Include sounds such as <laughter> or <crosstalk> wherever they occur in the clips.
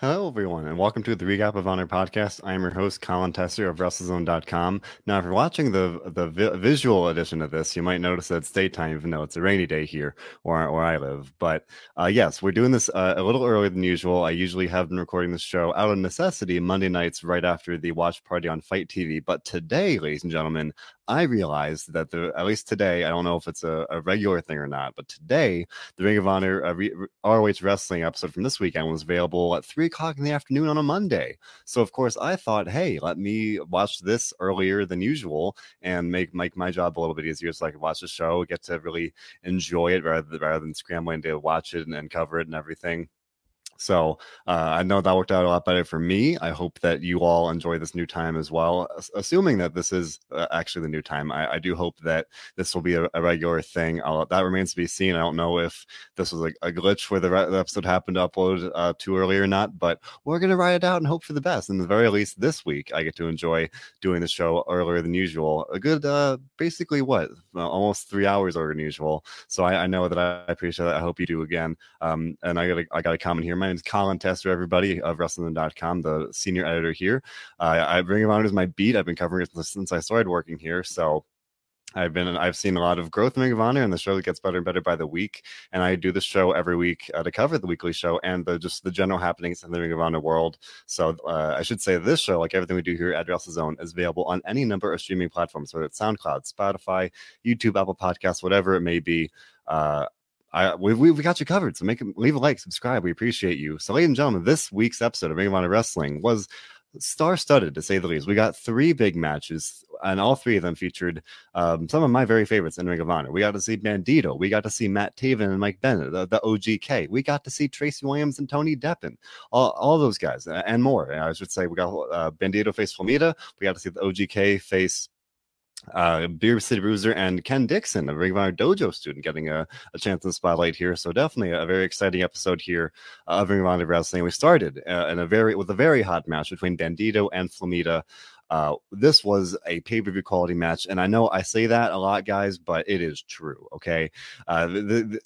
Hello, everyone, and welcome to the Recap of Honor podcast. I am your host, Colin Tessier of WrestleZone.com. Now, if you're watching the the vi- visual edition of this, you might notice that it's daytime, even though it's a rainy day here where, where I live. But uh, yes, we're doing this uh, a little earlier than usual. I usually have been recording this show out of necessity Monday nights right after the watch party on FITE TV. But today, ladies and gentlemen, I realized that the at least today, I don't know if it's a, a regular thing or not, but today the Ring of Honor uh, re- ROH Wrestling episode from this weekend was available at three o'clock in the afternoon on a Monday. So of course I thought, hey, let me watch this earlier than usual and make make my job a little bit easier, so I could watch the show, get to really enjoy it rather than, rather than scrambling to watch it and, and cover it and everything. So uh, I know that worked out a lot better for me. I hope that you all enjoy this new time as well. Assuming that this is uh, actually the new time, I, I, do hope that this will be a, a regular thing. I'll, that remains to be seen. I don't know if this was a, a glitch where the, re- the, episode happened to upload uh, too early or not, but we're going to ride it out and hope for the best. And the very least, this week, I get to enjoy doing the show earlier than usual. A good, uh, basically, what almost three hours earlier than usual. So I, I know that I appreciate that. I hope you do again. Um, and I got I got a comment here. My name is Colin Tessier, everybody of WrestleZone.com, the senior editor here. Uh, I bring of Honor is my beat. I've been covering it since I started working here. So I've been I've seen a lot of growth in Ring of Honor, and the show that gets better and better by the week. And I do the show every week uh, to cover the weekly show and the just the general happenings in the Ring of Honor world. So uh, I should say this show, like everything we do here at WrestleZone, is available on any number of streaming platforms, whether it's SoundCloud, Spotify, YouTube, Apple Podcasts, whatever it may be. Uh, I we, we, got you covered. So make leave a like, subscribe. We appreciate you. So, ladies and gentlemen, this week's episode of Ring of Honor Wrestling was star-studded to say the least. We got three big matches, and all three of them featured um, some of my very favorites in Ring of Honor. We got to see Bandido, we got to see Matt Taven and Mike Bennett, the, the OGK. We got to see Tracy Williams and Tony Deppen, all, all those guys, and more. I should say we got uh, Bandido face Flamita. We got to see the OGK face uh, Beer City Bruiser and Ken Dixon, a Ring of Honor Dojo student, getting a, a chance in the spotlight here. So definitely a very exciting episode here of Ring of Honor Wrestling. We started uh, in a very with a very hot match between Bandido and Flamita. Uh, this was a pay per view quality match, and I know I say that a lot, guys, but it is true. Okay, uh, the, the,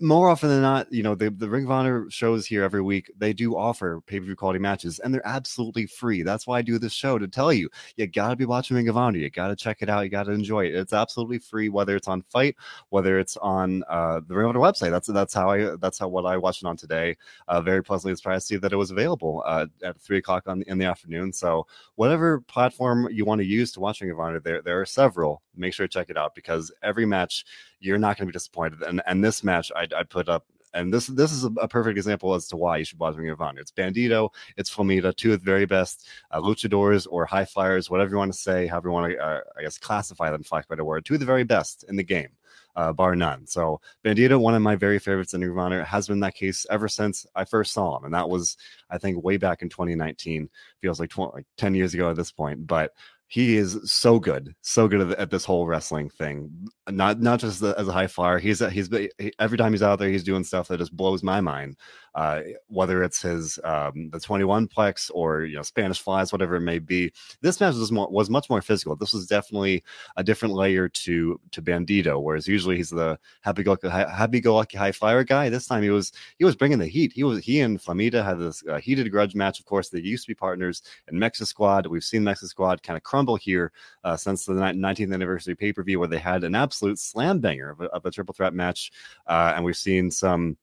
more often than not, you know, the, the Ring of Honor shows here every week, they do offer pay per view quality matches and they're absolutely free. That's why I do this show to tell you, you got to be watching Ring of Honor. You got to check it out. You got to enjoy it. It's absolutely free, whether it's on FITE, whether it's on uh, the Ring of Honor website. That's that's how I that's how what I watched it on today. Uh, very pleasantly surprised to see that it was available uh, at three o'clock on in the afternoon. So whatever platform you want to use to watch Ring of Honor, there there are several. Make sure to check it out because every match you're not going to be disappointed. And and this match, I I put up. And this this is a, perfect example as to why you should watch Ring of Honor. It's Bandido, it's Flamita, two of the very best uh, luchadors or high flyers, whatever you want to say, however you want to, uh, I guess, classify them, for a better word. Two of the very best in the game. Uh, bar none. So Bandido, one of my very favorites in Ring of Honor, has been that case ever since I first saw him, and that was I think way back in 2019. Feels like 20, like 10 years ago at this point, but he is so good, so good at, this whole wrestling thing. Not not just the, as a high flyer. He's he's he, every time he's out there, he's doing stuff that just blows my mind. Uh, whether it's his um, the 21 plex or you know Spanish flies, whatever it may be. This match was more was much more physical. This was definitely a different layer to to Bandido, whereas usually he's the happy go happy go lucky high flyer guy. This time he was he was bringing the heat. He was he and Flamita had this uh, heated grudge match. Of course, they used to be partners in Mexisquad. We've seen Mexisquad kind of crumble here uh, since the 19th anniversary pay per view, where they had an absolute slam banger of a, of a triple threat match, uh, and we've seen some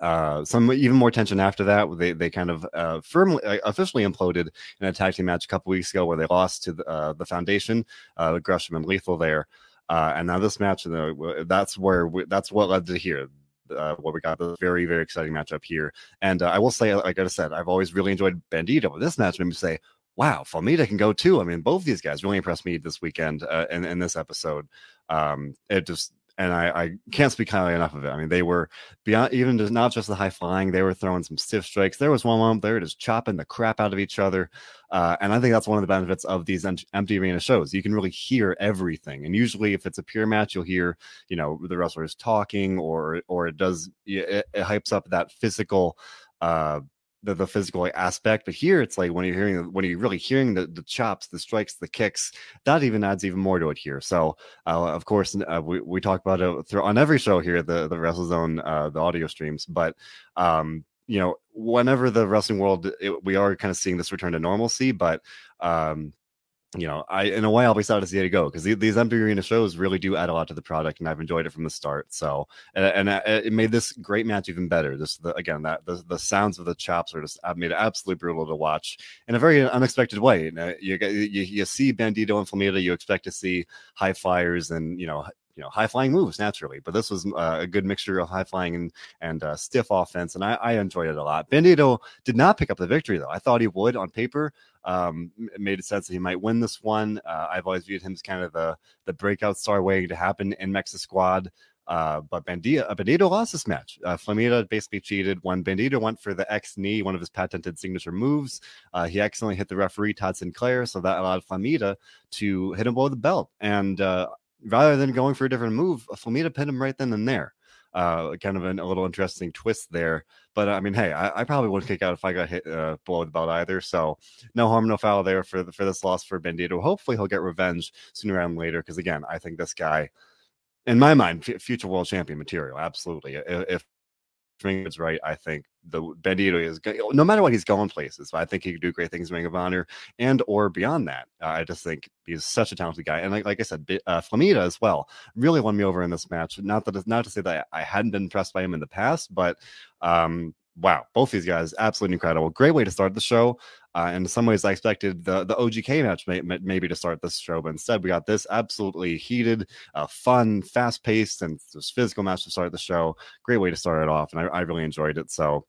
uh, some even more tension after that. They they kind of uh, firmly uh, officially imploded in a tag team match a couple weeks ago where they lost to the, uh, the Foundation, uh, Gresham and Lethal there. Uh, and now this match, that's where we, that's what led to here. Uh, what we got the very very exciting matchup here, and I will say, like I said, I've always really enjoyed Bandito. But this match made me say, "Wow, Flamita can go too." I mean, both these guys really impressed me this weekend uh, in in this episode. Um, it just and I, I, can't speak highly enough of it. I mean, they were beyond even just not just the high flying; they were throwing some stiff strikes. There was one moment they were just chopping the crap out of each other, uh, and I think that's one of the benefits of these empty arena shows. You can really hear everything, and usually, if it's a pure match, you'll hear you know the wrestlers talking, or or it does it, it hypes up that physical. Uh, the, the physical aspect. But here it's like when you're hearing when you're really hearing the, the chops, the strikes, the kicks, that even adds even more to it here. So uh, of course uh, we, we talk about it through, on every show here, the the WrestleZone, uh, the audio streams, but um you know, whenever the wrestling world, it, we are kind of seeing this return to normalcy, but um, you know, I in a way I'll be sad to see it go because these empty arena shows really do add a lot to the product, and I've enjoyed it from the start. So, and, and uh, it made this great match even better. This the, again that the, the sounds of the chops are just made it absolutely brutal to watch in a very unexpected way. You you, you, you see Bandido and Flamita, you expect to see high flyers and you know you know high flying moves naturally, but this was uh, a good mixture of high flying and and uh, stiff offense, and I, I enjoyed it a lot. Bandido did not pick up the victory though. I thought he would on paper. Um, it made sense that he might win this one. Uh, I've always viewed him as kind of the the breakout star waiting to happen in Mexisquad. Uh, but Bandido, Bandido lost this match. Uh, Flamita basically cheated when Bandido went for the X knee, one of his patented signature moves. Uh, he accidentally hit the referee, Todd Sinclair, so that allowed Flamita to hit him below the belt. And uh, rather than going for a different move, Flamita pinned him right then and there. Uh, kind of an, a little interesting twist there. But I mean, hey, I, I probably wouldn't kick out if I got hit uh, below the belt either. So no harm, no foul there for for this loss for Bandido. Hopefully, he'll get revenge sooner or later. Because again, I think this guy, in my mind, future world champion material. Absolutely. If is right, I think the Bandido is no matter what he's going places. I think he could do great things in Ring of Honor and or beyond that. Uh, I just think he's such a talented guy, and like, like I said, uh, Flamita as well really won me over in this match. Not that not to say that I hadn't been impressed by him in the past, but um, wow, both these guys absolutely incredible. Great way to start the show. Uh, in some ways, I expected the the OGK match may, may, maybe to start this show, but instead we got this absolutely heated, uh, fun, fast paced, and just physical match to start the show. Great way to start it off, and I, I really enjoyed it. So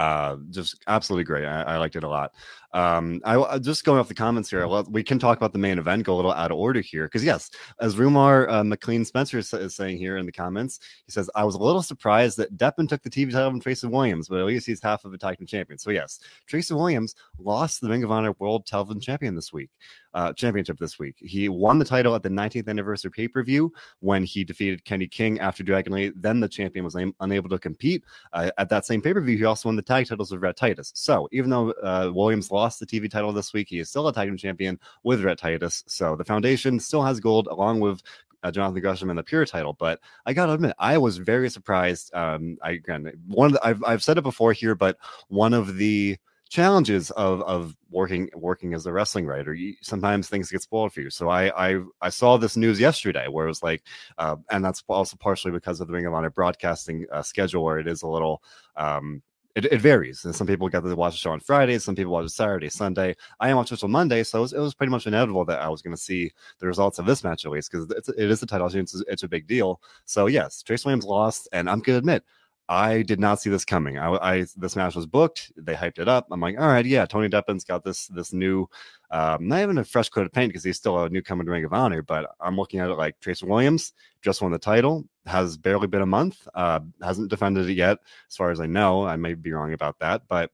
uh, just absolutely great. I, I, liked it a lot. Um, I, just going off the comments here. Well, we can talk about the main event. Go a little out of order here because yes, as Rumar uh, McLean Spencer is, is, saying here in the comments, he says I was a little surprised that Deppen took the TV title from Tracy Williams, but at least he's half of a team champion. So yes, Tracy Williams lost the Ring of Honor World Television Champion this week uh, championship this week. He won the title at the 19th anniversary pay per view when he defeated Kenny King after Dragon Lee. Then the champion was un- unable to compete. Uh, at that same pay per view, he also won the tag titles with Rhett Titus. So even though uh, Williams lost the TV title this week, he is still a tag team champion with Rhett Titus. So the foundation still has gold along with uh, Jonathan Gresham and the pure title. But I gotta admit, I was very surprised. Um, I again, one of the, I've I've said it before here, but one of the challenges of of working working as a wrestling writer you, sometimes things get spoiled for you so I, I i saw this news yesterday where it was like uh, and that's also partially because of the ring of honor broadcasting uh, schedule where it is a little um it, it, varies. And some people get to watch the show on Friday, some people watch it Saturday, Sunday. I watched it on Monday, so it was, it was, pretty much inevitable that I was going to see the results of this match at least because it is a title change. It's, it's, a big deal. So yes, Trace Williams lost, and I'm going to admit I did not see this coming. I, I, this match was booked. They hyped it up. I'm like, all right, yeah, Tony Deppen's got this this new, um, not even a fresh coat of paint because he's still a newcomer to Ring of Honor. But I'm looking at it like Tracy Williams just won the title, has barely been a month, uh, hasn't defended it yet, as far as I know. I may be wrong about that, but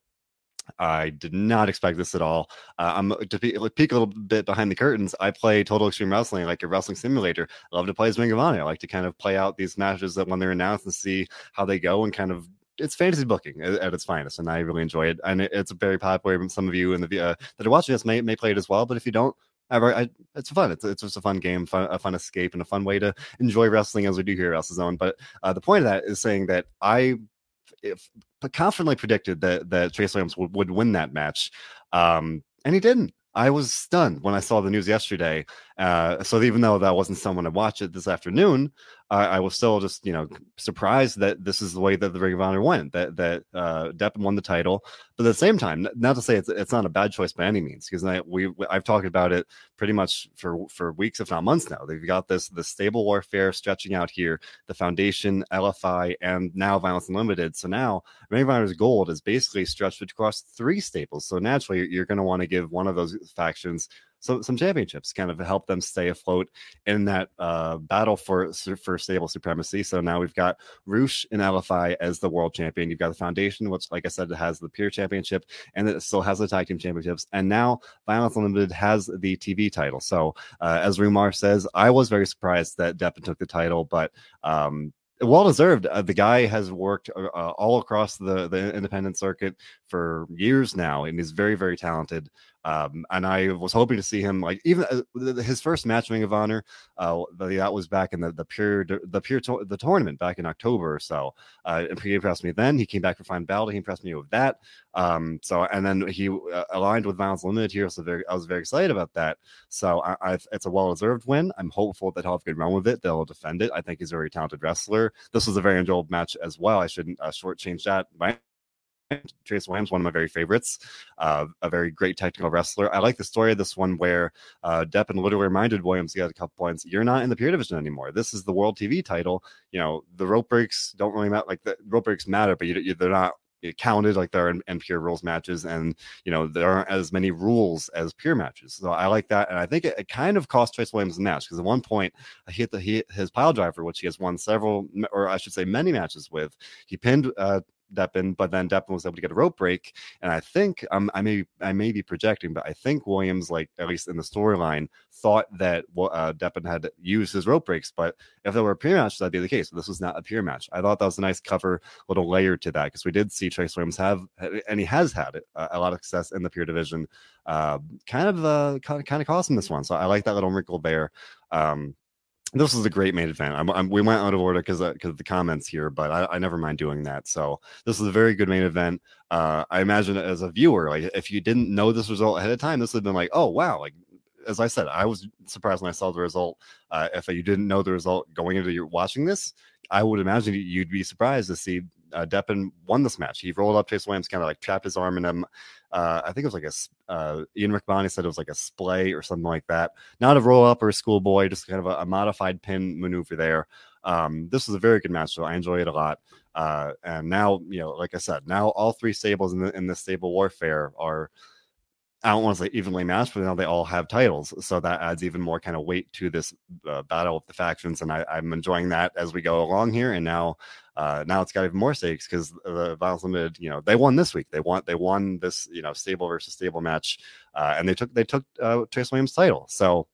I did not expect this at all. Uh, I'm to peek, a little bit behind the curtains. I play Total Extreme Wrestling, like a wrestling simulator. I love to play as Ring of Honor. I like to kind of play out these matches that when they're announced and see how they go and kind of it's fantasy booking at, its finest, and I really enjoy it. And it, it's very popular. Some of you in the uh, that are watching this may may play it as well. But if you don't, ever, I, it's fun. It's it's just a fun game, fun, a fun escape, and a fun way to enjoy wrestling as we do here at WrestleZone. But uh, the point of that is saying that I if, confidently predicted that that Trace Williams would, would win that match, um, and he didn't. I was stunned when I saw the news yesterday. Uh, so even though that wasn't someone to watch it this afternoon, I was still just you know surprised that this is the way that the Ring of Honor went. That that uh, Depp won the title, but at the same time, not to say it's it's not a bad choice by any means, because we I've talked about it pretty much for for weeks, if not months now. They've got this the stable warfare stretching out here, the Foundation, LFI, and now Violence Unlimited. So now Ring of Honor's gold is basically stretched across three staples. So naturally, you're going to want to give one of those factions some some championships, kind of help them stay afloat in that uh, battle for for stable supremacy. So now we've got Rush and LFI as the world champion. You've got the Foundation, which, like I said, has the Pure Championship and it still has the Tag Team Championships. And now Violence Unlimited has the TV title. So uh, as Rumar says, I was very surprised that Deppen took the title, but um, well deserved. Uh, the guy has worked uh, uh, all across the the independent circuit for years now, and he's very very talented. Um, and I was hoping to see him like even uh, his first match Ring of Honor. Uh, that was back in the the pure the pure to- the tournament back in October or so. Uh, he impressed me then. He came back for Final Battle. He impressed me with that. Um, so and then he uh, aligned with Violence Limited here. So very, I was very excited about that. So I, I, it's a well deserved win. I'm hopeful that he'll have good run with it. They'll defend it. I think he's a very talented wrestler. This was a very enjoyable match as well. I shouldn't uh, shortchange that. By Trace Williams, one of my very favorites, uh, a very great technical wrestler. I like the story of this one where uh, Deppen literally reminded Williams, he had a couple points, you're not in the pure division anymore. This is the world TV title. You know, the rope breaks don't really matter. Like the rope breaks matter, but you, you, they're not counted like there are in, in, pure rules matches and you know there aren't as many rules as pure matches so i like that and i think it, it kind of cost trace williams the match because at one point he hit the he his pile driver which he has won several or i should say many matches with he pinned uh Deppen, but then Deppen was able to get a rope break. And I think um, I may I may be projecting, but I think Williams, like at least in the storyline, thought that uh, Deppen had used his rope breaks. But if there were a peer match, that'd be the case. But this was not a peer match. I thought that was a nice cover, little layer to that because we did see Trace Williams have, and he has had it, a lot of success in the peer division. Uh, kind of uh, kind of kind of cost him this one. So I like that little wrinkle there. Um, this was a great main event. I'm, I'm, we went out of order because because of the comments here, but I, I, never mind doing that. So this is a very good main event. Uh, I imagine as a viewer, like if you didn't know this result ahead of time, this would have been like, oh wow, like as I said, I was surprised when I saw the result. Uh, if you didn't know the result going into your watching this, I would imagine you'd be surprised to see uh, Deppen won this match. He rolled up Chase Williams, kind of like trapped his arm in him. Uh, I think it was like a uh, Ian Riccaboni said it was like a splay or something like that. Not a roll up or a schoolboy, just kind of a, a modified pin maneuver there. Um, this was a very good match, so I enjoy it a lot. Uh, and now, you know, like I said, now all three stables in the in the stable warfare are I don't want to say evenly matched, but now they all have titles, so that adds even more kind of weight to this uh, battle of the factions, and I, am enjoying that as we go along here. And now, uh, now it's got even more stakes because the Violence Limited, you know, they won this week. They won, they won this, you know, stable versus stable match, uh, and they took they took uh, Trace Williams' title. So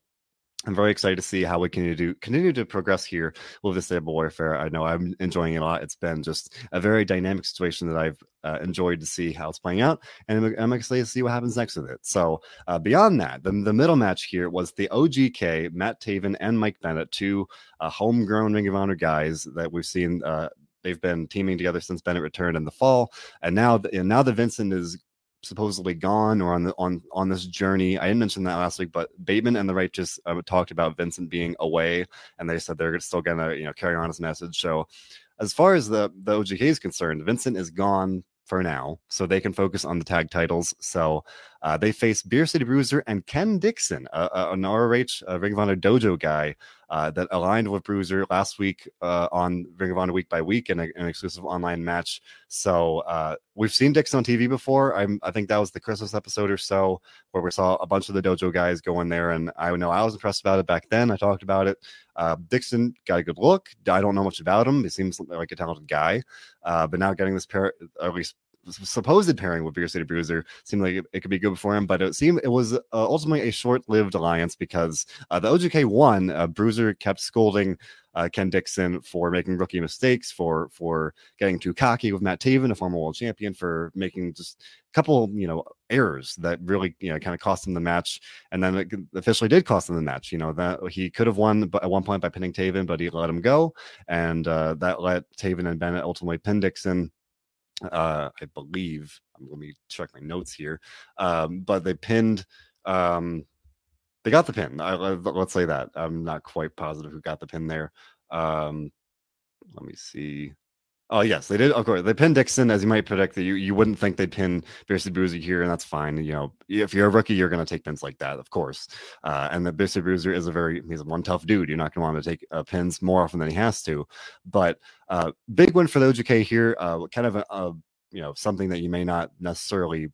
I'm very excited to see how we continue to continue to progress here with the stable warfare. I know I'm enjoying it a lot. It's been just a very dynamic situation that I've uh, enjoyed to see how it's playing out, and I'm, I'm, excited to see what happens next with it. So uh, beyond that, the, the middle match here was the OGK, Matt Taven and Mike Bennett, two uh, homegrown Ring of Honor guys that we've seen. Uh, they've been teaming together since Bennett returned in the fall, and now and now that Vincent is supposedly gone or on the on on this journey. I didn't mention that last week, but Bateman and the Righteous uh, talked about Vincent being away, and they said they're still gonna you know carry on his message. So, as far as the the OGK is concerned, Vincent is gone for now, so they can focus on the tag titles. So uh, they face Beer City Bruiser and Ken Dixon, a, an ROH a Ring of Honor Dojo guy uh, that aligned with Bruiser last week uh, on Ring of Honor Week by Week in a, an exclusive online match. So uh, we've seen Dixon on TV before. I'm, I think that was the Christmas episode or so where we saw a bunch of the Dojo guys go in there, and I know I was impressed about it back then. I talked about it. Uh, Dixon got a good look. I don't know much about him. He seems like a talented guy, uh, but now getting this pair, at least supposed pairing with Beer City Bruiser seemed like it, it, could be good for him, but it seemed it was uh, ultimately a short-lived alliance because uh, the OGK won. Uh, Bruiser kept scolding uh, Ken Dixon for making rookie mistakes, for for getting too cocky with Matt Taven, a former world champion, for making just a couple you know errors that really you know kind of cost him the match, and then it officially did cost him the match. You know that he could have won at one point by pinning Taven, but he let him go, and uh, that let Taven and Bennett ultimately pin Dixon uh, I believe. Um, let me check my notes here. Um, but they pinned. Um, they got the pin. I, let's say that. I'm not quite positive who got the pin there. Um, let me see. Oh yes, they did. Of course, they pinned Dixon, as you might predict. That you you wouldn't think they'd pin Beercy Bruiser here, and that's fine. You know, if you're a rookie, you're going to take pins like that, of course. Uh, and the Beercy Bruiser is a very he's one tough dude. You're not going to want to take uh, pins more often than he has to. But uh, big win for the OGK here. Uh, kind of a, a you know something that you may not necessarily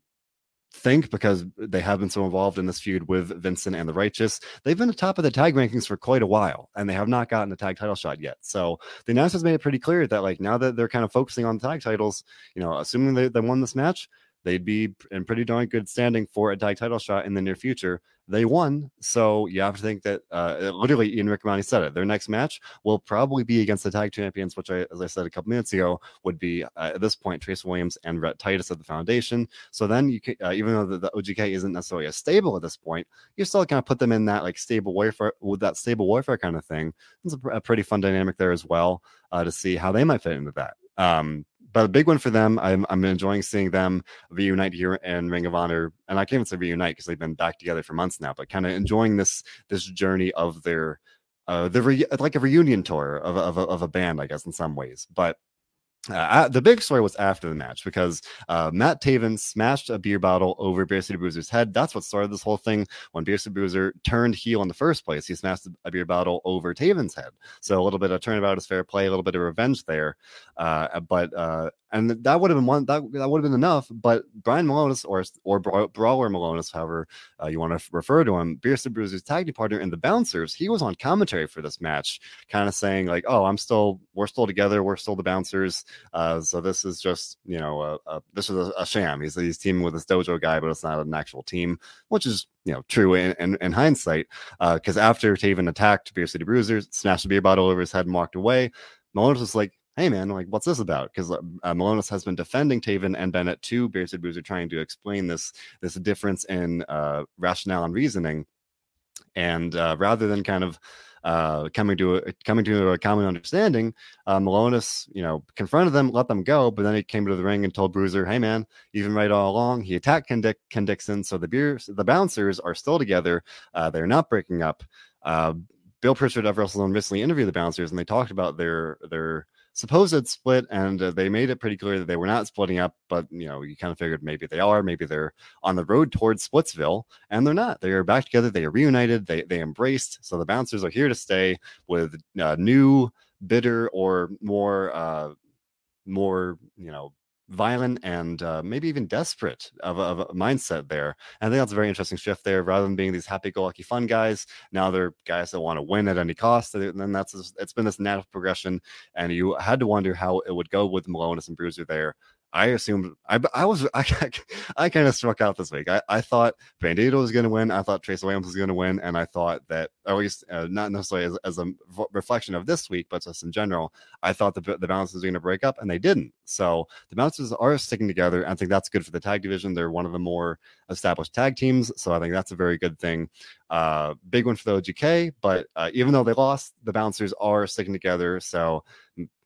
think because they have been so involved in this feud with Vincent and the Righteous. They've been at the top of the tag rankings for quite a while, and they have not gotten a tag title shot yet. So the announcement made it pretty clear that like now that they're kind of focusing on the tag titles, you know, assuming they, they won this match, they'd be in pretty darn good standing for a tag title shot in the near future. They won, so you have to think that uh, literally Ian Riccaboni said it. Their next match will probably be against the tag champions, which I, as I said a couple minutes ago, would be uh, at this point Trace Williams and Rhett Titus at the Foundation. So then you can, uh, even though the, the OGK isn't necessarily a stable at this point, you still kind of put them in that like stable warfare with that stable warfare kind of thing. It's a, a pretty fun dynamic there as well uh, to see how they might fit into that. Um, but a big one for them. I'm, I'm enjoying seeing them reunite here in Ring of Honor, and I can't even say reunite because they've been back together for months now. But kind of enjoying this this journey of their uh, the re- like a reunion tour of of of a band, I guess, in some ways. But uh, the big story was after the match because uh, Matt Taven smashed a beer bottle over Beer City Bruiser's head. That's what started this whole thing. When Beer City Bruiser turned heel in the first place, he smashed a beer bottle over Taven's head. So a little bit of turnabout is fair play, a little bit of revenge there. Uh, but uh, and that would have been one that, that would have been enough. But Brian Milonas or or Brawler Milonas, however uh, you want to refer to him, Beer City Bruiser's tag team partner in the Bouncers, he was on commentary for this match, kind of saying like, "Oh, I'm still, we're still together, we're still the Bouncers." Uh, so this is just you know, a, a, this is a, a, sham. He's he's teaming with this dojo guy, but it's not an actual team, which is you know true in, in, in hindsight. Because uh, after Taven attacked Beer City Bruisers, smashed a beer bottle over his head and walked away, Milonas was like, hey man, like what's this about? Because uh, uh Milonas has been defending Taven and Bennett to Beer City Bruiser, trying to explain this this difference in uh, rationale and reasoning, and uh, rather than kind of uh, coming to a, coming to a common understanding, uh, Milonas, you know, confronted them, let them go, but then he came to the ring and told Bruiser, "Hey, man, been right all along." He attacked Ken, Dick, Ken Dixon, so the the bouncers are still together. Uh, they're not breaking up. Uh, Bill Pritchard of WrestleZone recently interviewed the bouncers, and they talked about their their supposed split, and uh, they made it pretty clear that they were not splitting up. But you know, you kind of figured maybe they are, maybe they're on the road towards Splitsville, and they're not. They are back together. They are reunited. They they embraced. So the bouncers are here to stay with uh, new, bitter, or more uh, more you know violent and uh, maybe even desperate of, of, a mindset there. And I think that's a very interesting shift there. Rather than being these happy-go-lucky fun guys, now they're guys that want to win at any cost. And then that's it's been this natural progression. And you had to wonder how it would go with Milonas and Bruiser there. I assumed I, I was <laughs> I, I kind of struck out this week. I, I thought Bandido was going to win. I thought Trace Williams was going to win, and I thought that at least uh, not necessarily as, as, a reflection of this week, but just in general, I thought the the balances were going to break up, and they didn't. So the balances are sticking together. I think that's good for the tag division. They're one of the more established tag teams, so I think that's a very good thing. Uh, big one for the OGK, but uh, even though they lost, the bouncers are sticking together. So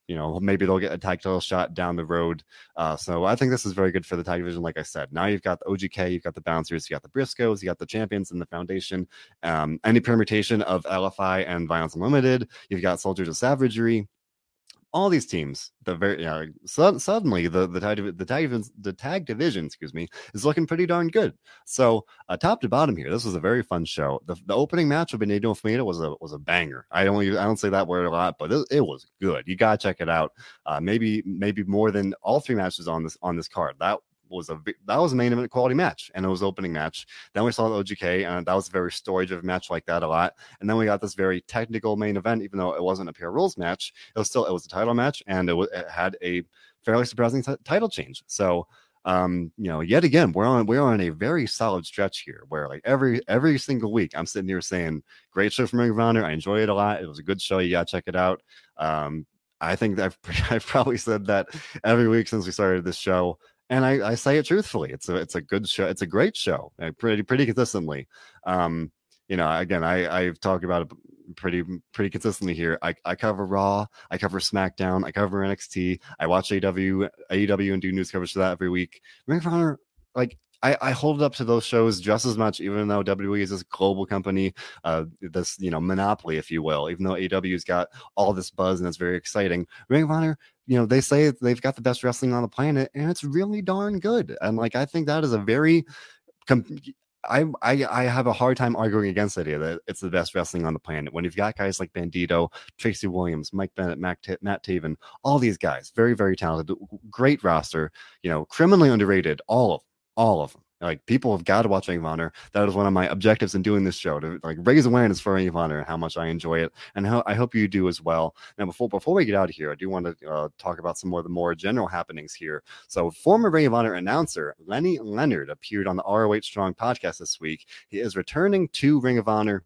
you know, maybe they'll get a tag title shot down the road. Uh, so I think this is very good for the tag division. Like I said, now you've got the OGK, you've got the Bouncers, you got the Briscoes, you got the champions and the Foundation. Um, any permutation of LFI and Violence Unlimited, you've got Soldiers of Savagery all these teams, the very you know, so, suddenly the the tag the tag the tag division, excuse me, is looking pretty darn good. So uh, top to bottom here, this was a very fun show. The, the opening match of Benito Famita was a was a banger. I don't I don't say that word a lot, but it, it was good. You gotta check it out. Uh, maybe maybe more than all three matches on this on this card. That was a that was a main event quality match, and it was opening match. Then we saw the OGK, and that was a very storage of match like that a lot. And then we got this very technical main event, even though it wasn't a pure rules match. It was still it was a title match, and it, it had a fairly surprising t- title change. So um, you know, yet again, we're on we're on a very solid stretch here where like every every single week I'm sitting here saying, Great show from Ring of Honor. I enjoy it a lot. It was a good show. You gotta check it out. Um, I think I've <laughs> I've probably said that every week since we started this show and I, I, say it truthfully. It's a it's a good show. It's a great show, uh, pretty pretty consistently. Um, you know, again, I I've talked about it pretty pretty consistently here. I, I cover Raw, I cover SmackDown, I cover NXT, I watch AW AEW and do news coverage for that every week. Ring of Honor, like I, I hold up to those shows just as much, even though WWE is this global company, uh, this you know monopoly, if you will. Even though AEW's got all this buzz and it's very exciting, Ring of Honor, you know, they say they've got the best wrestling on the planet, and it's really darn good. And like, I think that is a very I, I I have a hard time arguing against the idea that it's the best wrestling on the planet. When you've got guys like Bandido, Tracy Williams, Mike Bennett, Matt, T- Matt Taven, all these guys, very very talented, great roster. You know, criminally underrated, all of all of them. Like people have got to watch Ring of Honor. That is one of my objectives in doing this show to like raise awareness for Ring of Honor and how much I enjoy it, and how I hope you do as well. Now, before before we get out of here, I do want to uh, talk about some more of the more general happenings here. So, former Ring of Honor announcer Lenny Leonard appeared on the ROH Strong podcast this week. He is returning to Ring of Honor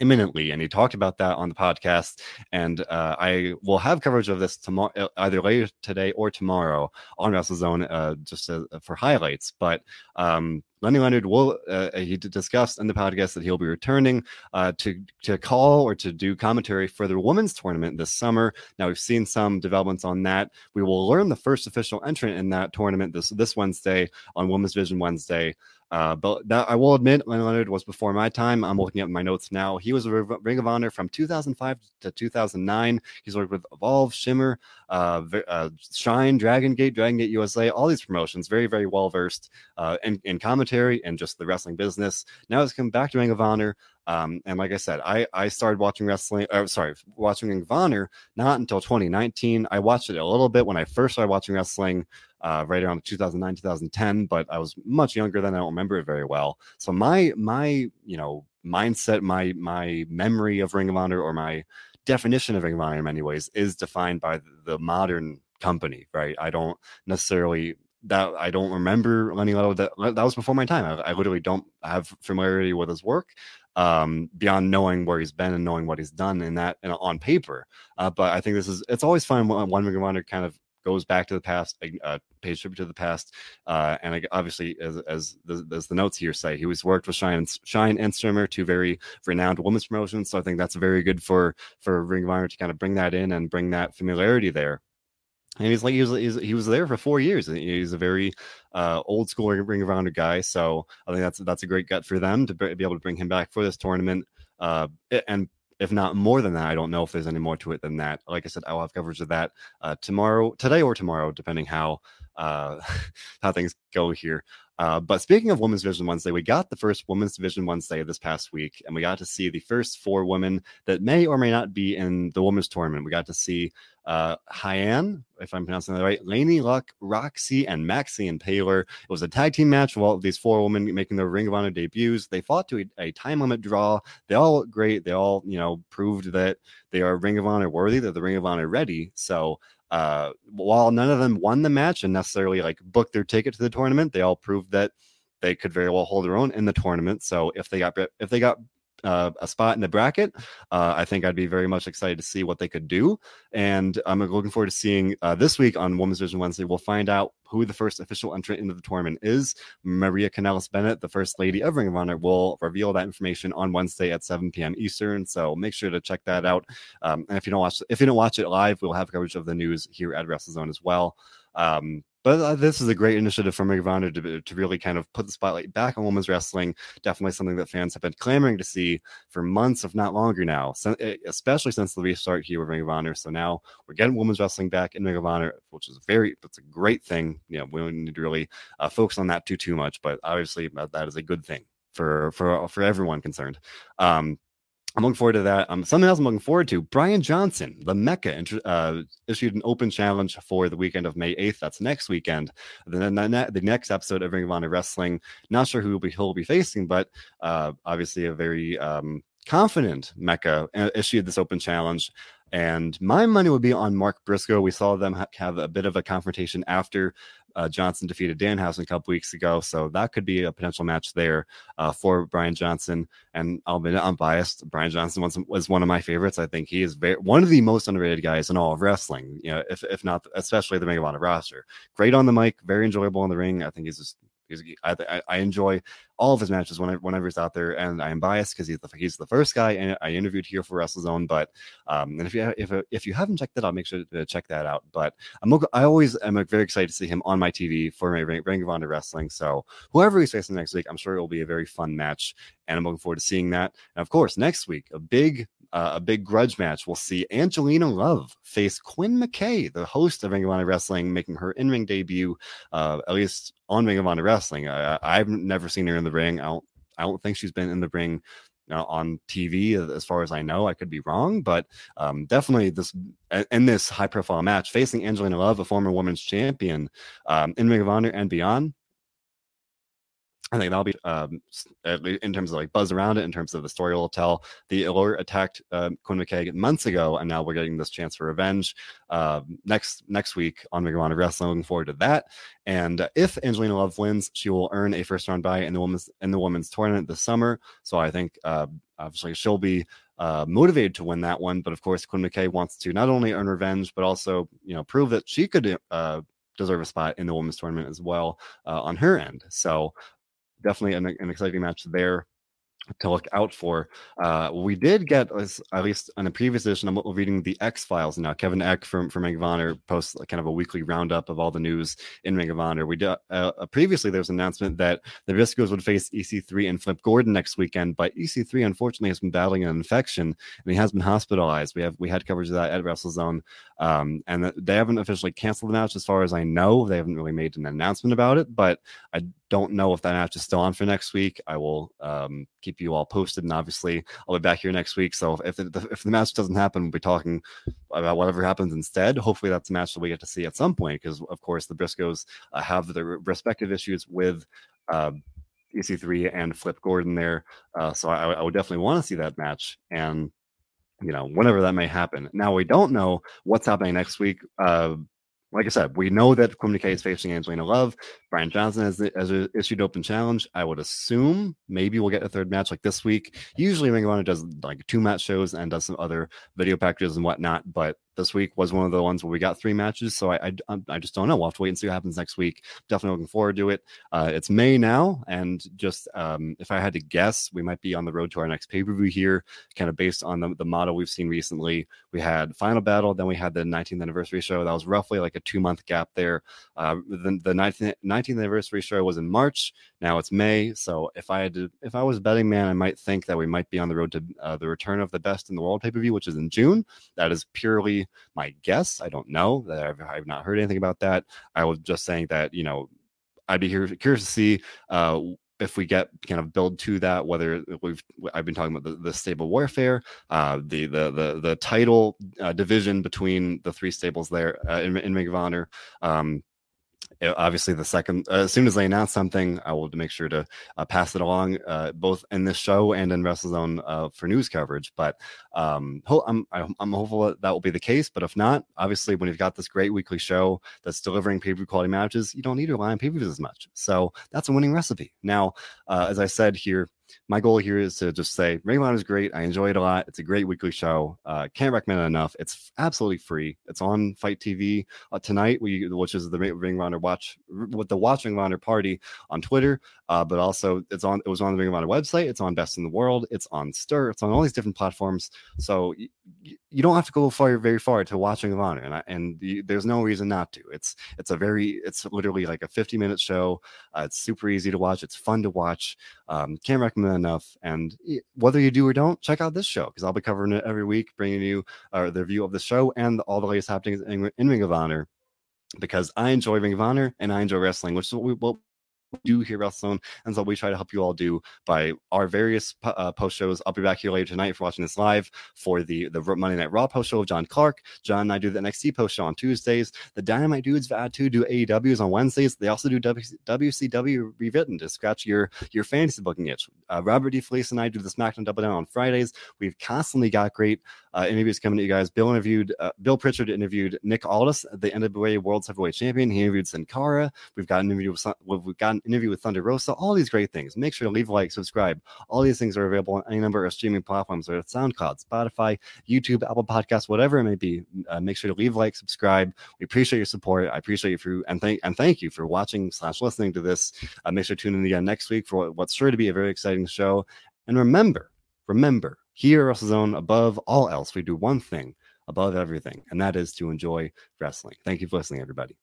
imminently and he talked about that on the podcast and uh, i will have coverage of this tomorrow uh, either later today or tomorrow on wrestlezone uh, just uh, for highlights but um, Lenny Leonard will uh, he discussed in the podcast that he'll be returning uh, to to call or to do commentary for the women's tournament this summer. Now we've seen some developments on that. We will learn the first official entrant in that tournament this this Wednesday on Women's Vision Wednesday. Uh, but that, I will admit, Leonard was before my time. I'm looking at my notes now. He was a Ring of Honor from 2005 to 2009. He's worked with Evolve, Shimmer, uh, uh, Shine, Dragon Gate, Dragon Gate USA, all these promotions. Very, very well versed uh, in, in commentary and just the wrestling business. Now he's come back to Ring of Honor. Um, and like I said, I, I started watching wrestling, uh, sorry, watching Ring of Honor not until 2019. I watched it a little bit when I first started watching wrestling uh, right around 2009, 2010, but I was much younger then. I don't remember it very well. So my, my, you know, mindset, my, my memory of Ring of Honor or my definition of Ring of Honor in many ways is defined by the modern company, right? I don't necessarily that I don't remember Lenny Lotto. That that was before my time. I, I literally don't have familiarity with his work um, beyond knowing where he's been and knowing what he's done in that in, on paper. Uh, but I think this is it's always fun when one Honor kind of goes back to the past, uh, pays tribute to the past, uh, and obviously, as as the, as the notes here say, he was worked with Shine and Shine and two very renowned women's promotions. So I think that's very good for for Ring of Honor to kind of bring that in and bring that familiarity there and he's like he was he was there for four years. He's a very uh, old school Ring Honor guy, so I think that's that's a great gut for them to be able to bring him back for this tournament. Uh, and if not more than that, I don't know if there's any more to it than that. Like I said, I'll have coverage of that uh, tomorrow, today or tomorrow, depending how uh, <laughs> how things go here. Uh, but speaking of Women's Division Wednesday, we got the first Women's Division Wednesday this past week, and we got to see the first four women that may or may not be in the women's tournament. We got to see uh, Hyan, if I'm pronouncing that right, Laney Luck, Roxy, and Maxie and Taylor. It was a tag team match of all of these four women making their Ring of Honor debuts. They fought to a, a time limit draw. They all look great. They all, you know, proved that they are Ring of Honor worthy. They're the Ring of Honor ready. So uh, while none of them won the match and necessarily like booked their ticket to the tournament, they all proved that they could very well hold their own in the tournament. So if they got if they got uh, a spot in the bracket. Uh, I think I'd be very much excited to see what they could do. And I'm looking forward to seeing uh, this week on Women's Division Wednesday. We'll find out who the first official entrant into the tournament is. Maria Kanellis Bennett, the first lady of Ring of Honor, will reveal that information on Wednesday at 7 p.m. Eastern. So make sure to check that out. Um, and if you don't watch, if you don't watch it live, we'll have coverage of the news here at WrestleZone as well. Um, but uh, this is a great initiative from Ring to, to really kind of put the spotlight back on women's wrestling. Definitely something that fans have been clamoring to see for months, if not longer now, especially since the restart here with Ring of Honor. So now we're getting women's wrestling back in Ring of Honor, which is very, it's a great thing. You know, we don't need to really uh, focus on that too, too much, but obviously that, that is a good thing for, for, for everyone concerned. Um, I'm looking forward to that. Um, something else I'm looking forward to. Brian Johnson, the Mecca, uh, issued an open challenge for the weekend of May 8th. That's next weekend. Then the, next episode of Ring of Honor Wrestling. Not sure who he'll be, he'll be facing, but uh, obviously a very um, confident Mecca uh, issued this open challenge. And my money would be on Mark Briscoe. We saw them ha- have a bit of a confrontation after uh, Johnson defeated Danhausen a couple weeks ago, so that could be a potential match there uh, for Brian Johnson. And I'll be unbiased. Brian Johnson was, was one of my favorites. I think he is very, one of the most underrated guys in all of wrestling. You know, if if not, especially the of Honor roster. Great on the mic, very enjoyable in the ring. I think he's just He's, I, I enjoy all of his matches whenever, whenever he's out there, and I am biased because he's the he's the first guy and I interviewed here for WrestleZone. But um, and if you if if you haven't checked that out, make sure to check that out. But I'm I always am very excited to see him on my TV for my Ring, Ring of Honor Wrestling. So whoever he's facing next week, I'm sure it will be a very fun match, and I'm looking forward to seeing that. And of course, next week a big uh, a big grudge match. We'll see Angelina Love face Quinn McKay, the host of Ring of Honor Wrestling, making her in ring debut, uh, at least on Ring of Honor Wrestling. I, have never seen her in the ring. I don't, I don't think she's been in the ring uh, on TV as far as I know. I could be wrong, but um, definitely this in this high profile match facing Angelina Love, a former women's champion um, in Ring of Honor and beyond. I think that'll be um, in terms of like buzz around it, in terms of the story we'll tell. The Allure attacked uh, Quinn McKay months ago, and now we're getting this chance for revenge uh, next next week on Honor Wrestling. Looking forward to that. And if Angelina Love wins, she will earn a first round bye in the women's in the women's tournament this summer. So I think uh, obviously she'll be uh, motivated to win that one. But of course, Quinn McKay wants to not only earn revenge, but also you know prove that she could uh, deserve a spot in the women's tournament as well uh, on her end. So definitely an, an exciting match there to look out for. Uh, we did get, at least on a previous edition, I'm reading the Eck's Files now. Kevin Eck from, from Ring of Honor posts kind of a weekly roundup of all the news in Ring of Honor. We did, uh, uh, previously there was an announcement that the Briscoes would face EC3 and Flip Gordon next weekend, but EC3 unfortunately has been battling an infection and he has been hospitalized. We have we had coverage of that at WrestleZone, um, and they haven't officially canceled the match as far as I know. They haven't really made an announcement about it, but I don't know if that match is still on for next week. I will um, keep you all posted, and obviously I'll be back here next week. So if the, if the match doesn't happen, we'll be talking about whatever happens instead. Hopefully that's a match that we get to see at some point, because of course the Briscoes uh, have their respective issues with. Uh, EC3 and Flip Gordon there, uh, so I, I would definitely want to see that match, and you know whenever that may happen. Now we don't know what's happening next week. Uh, like I said, we know that Quinn is facing Angelina Love. Brian Johnson has, has issued open challenge. I would assume maybe we'll get a third match like this week. Usually Ring of Honor does like two match shows and does some other video packages and whatnot, but this week was one of the ones where we got three matches. So I, I, I just don't know. We'll have to wait and see what happens next week. Definitely looking forward to it. Uh, it's May now, and just um, if I had to guess, we might be on the road to our next pay per view here, kind of based on the, the model we've seen recently. We had Final Battle, then we had the 19th anniversary show. That was roughly like a two month gap there. Uh, the, the 19th, 19th anniversary show was in March. Now it's May. So if I had to, if I was betting man, I might think that we might be on the road to uh, the return of the best in the world pay per view, which is in June. That is purely my guess. I don't know that I've, I've not heard anything about that. I was just saying that, you know, I'd be here, curious to see uh, if we get kind of build to that, whether we've I've been talking about the, the stable warfare, uh, the the the the title uh, division between the three stables there uh, in, in Ring of Honor. Um, obviously the second uh, as soon as they announce something i will make sure to uh, pass it along uh, both in this show and in wrestlezone uh, for news coverage. But um, I'm, I'm hopeful that, that will be the case. But if not obviously when you've got this great weekly show that's delivering pay-per-view quality matches you don't need to rely on pay-per-views as much. So that's a winning recipe. Now uh, as i said here my goal here is to just say Ring of Honor is great. I enjoy it a lot. It's a great weekly show. Uh, can't recommend it enough. It's absolutely free. It's on FITE TV uh, tonight, we, which is the Ring of Honor watch with the Watch Honor party on Twitter. Uh, but also it's on. It was on the Ring of Honor website. It's on Best in the World. It's on Stirr. It's on all these different platforms. So y- you don't have to go far, very far to watch Ring of Honor, and I, and the, there's no reason not to. It's it's a very it's literally like a 50 minute show. Uh, it's super easy to watch. It's fun to watch. Um, can't recommend enough. And whether you do or don't, check out this show because I'll be covering it every week, bringing you uh, the review of the show and all the latest happenings in, in Ring of Honor because I enjoy Ring of Honor and I enjoy wrestling, which is what we, what do here WrestleZone, and so we try to help you all do by our various uh, post shows. I'll be back here later tonight for watching this live for the the Monday Night Raw post show of John Clark. John and I do the NXT post show on Tuesdays. The Dynamite Dudes of Attitude do AEWs on Wednesdays. They also do WCW rewritten to scratch your your fantasy booking itch. Uh, Robert DeFelice and I do the SmackDown Double Down on Fridays. We've constantly got great uh, interviews coming to you guys. Bill interviewed uh, Bill Pritchard interviewed Nick Aldis, the NWA World Heavyweight Champion. He interviewed Sin Cara. We've got an interview with we've got an interview with Thunder Rosa. All these great things. Make sure to leave a like, subscribe. All these things are available on any number of streaming platforms, whether it's SoundCloud, Spotify, YouTube, Apple Podcasts, whatever it may be. Uh, make sure to leave a like, subscribe. We appreciate your support. I appreciate you for and thank and thank you for watching slash listening to this. Uh, make sure to tune in again next week for what's sure to be a very exciting show. And remember, remember here at WrestleZone, above all else, we do one thing above everything, and that is to enjoy wrestling. Thank you for listening, everybody.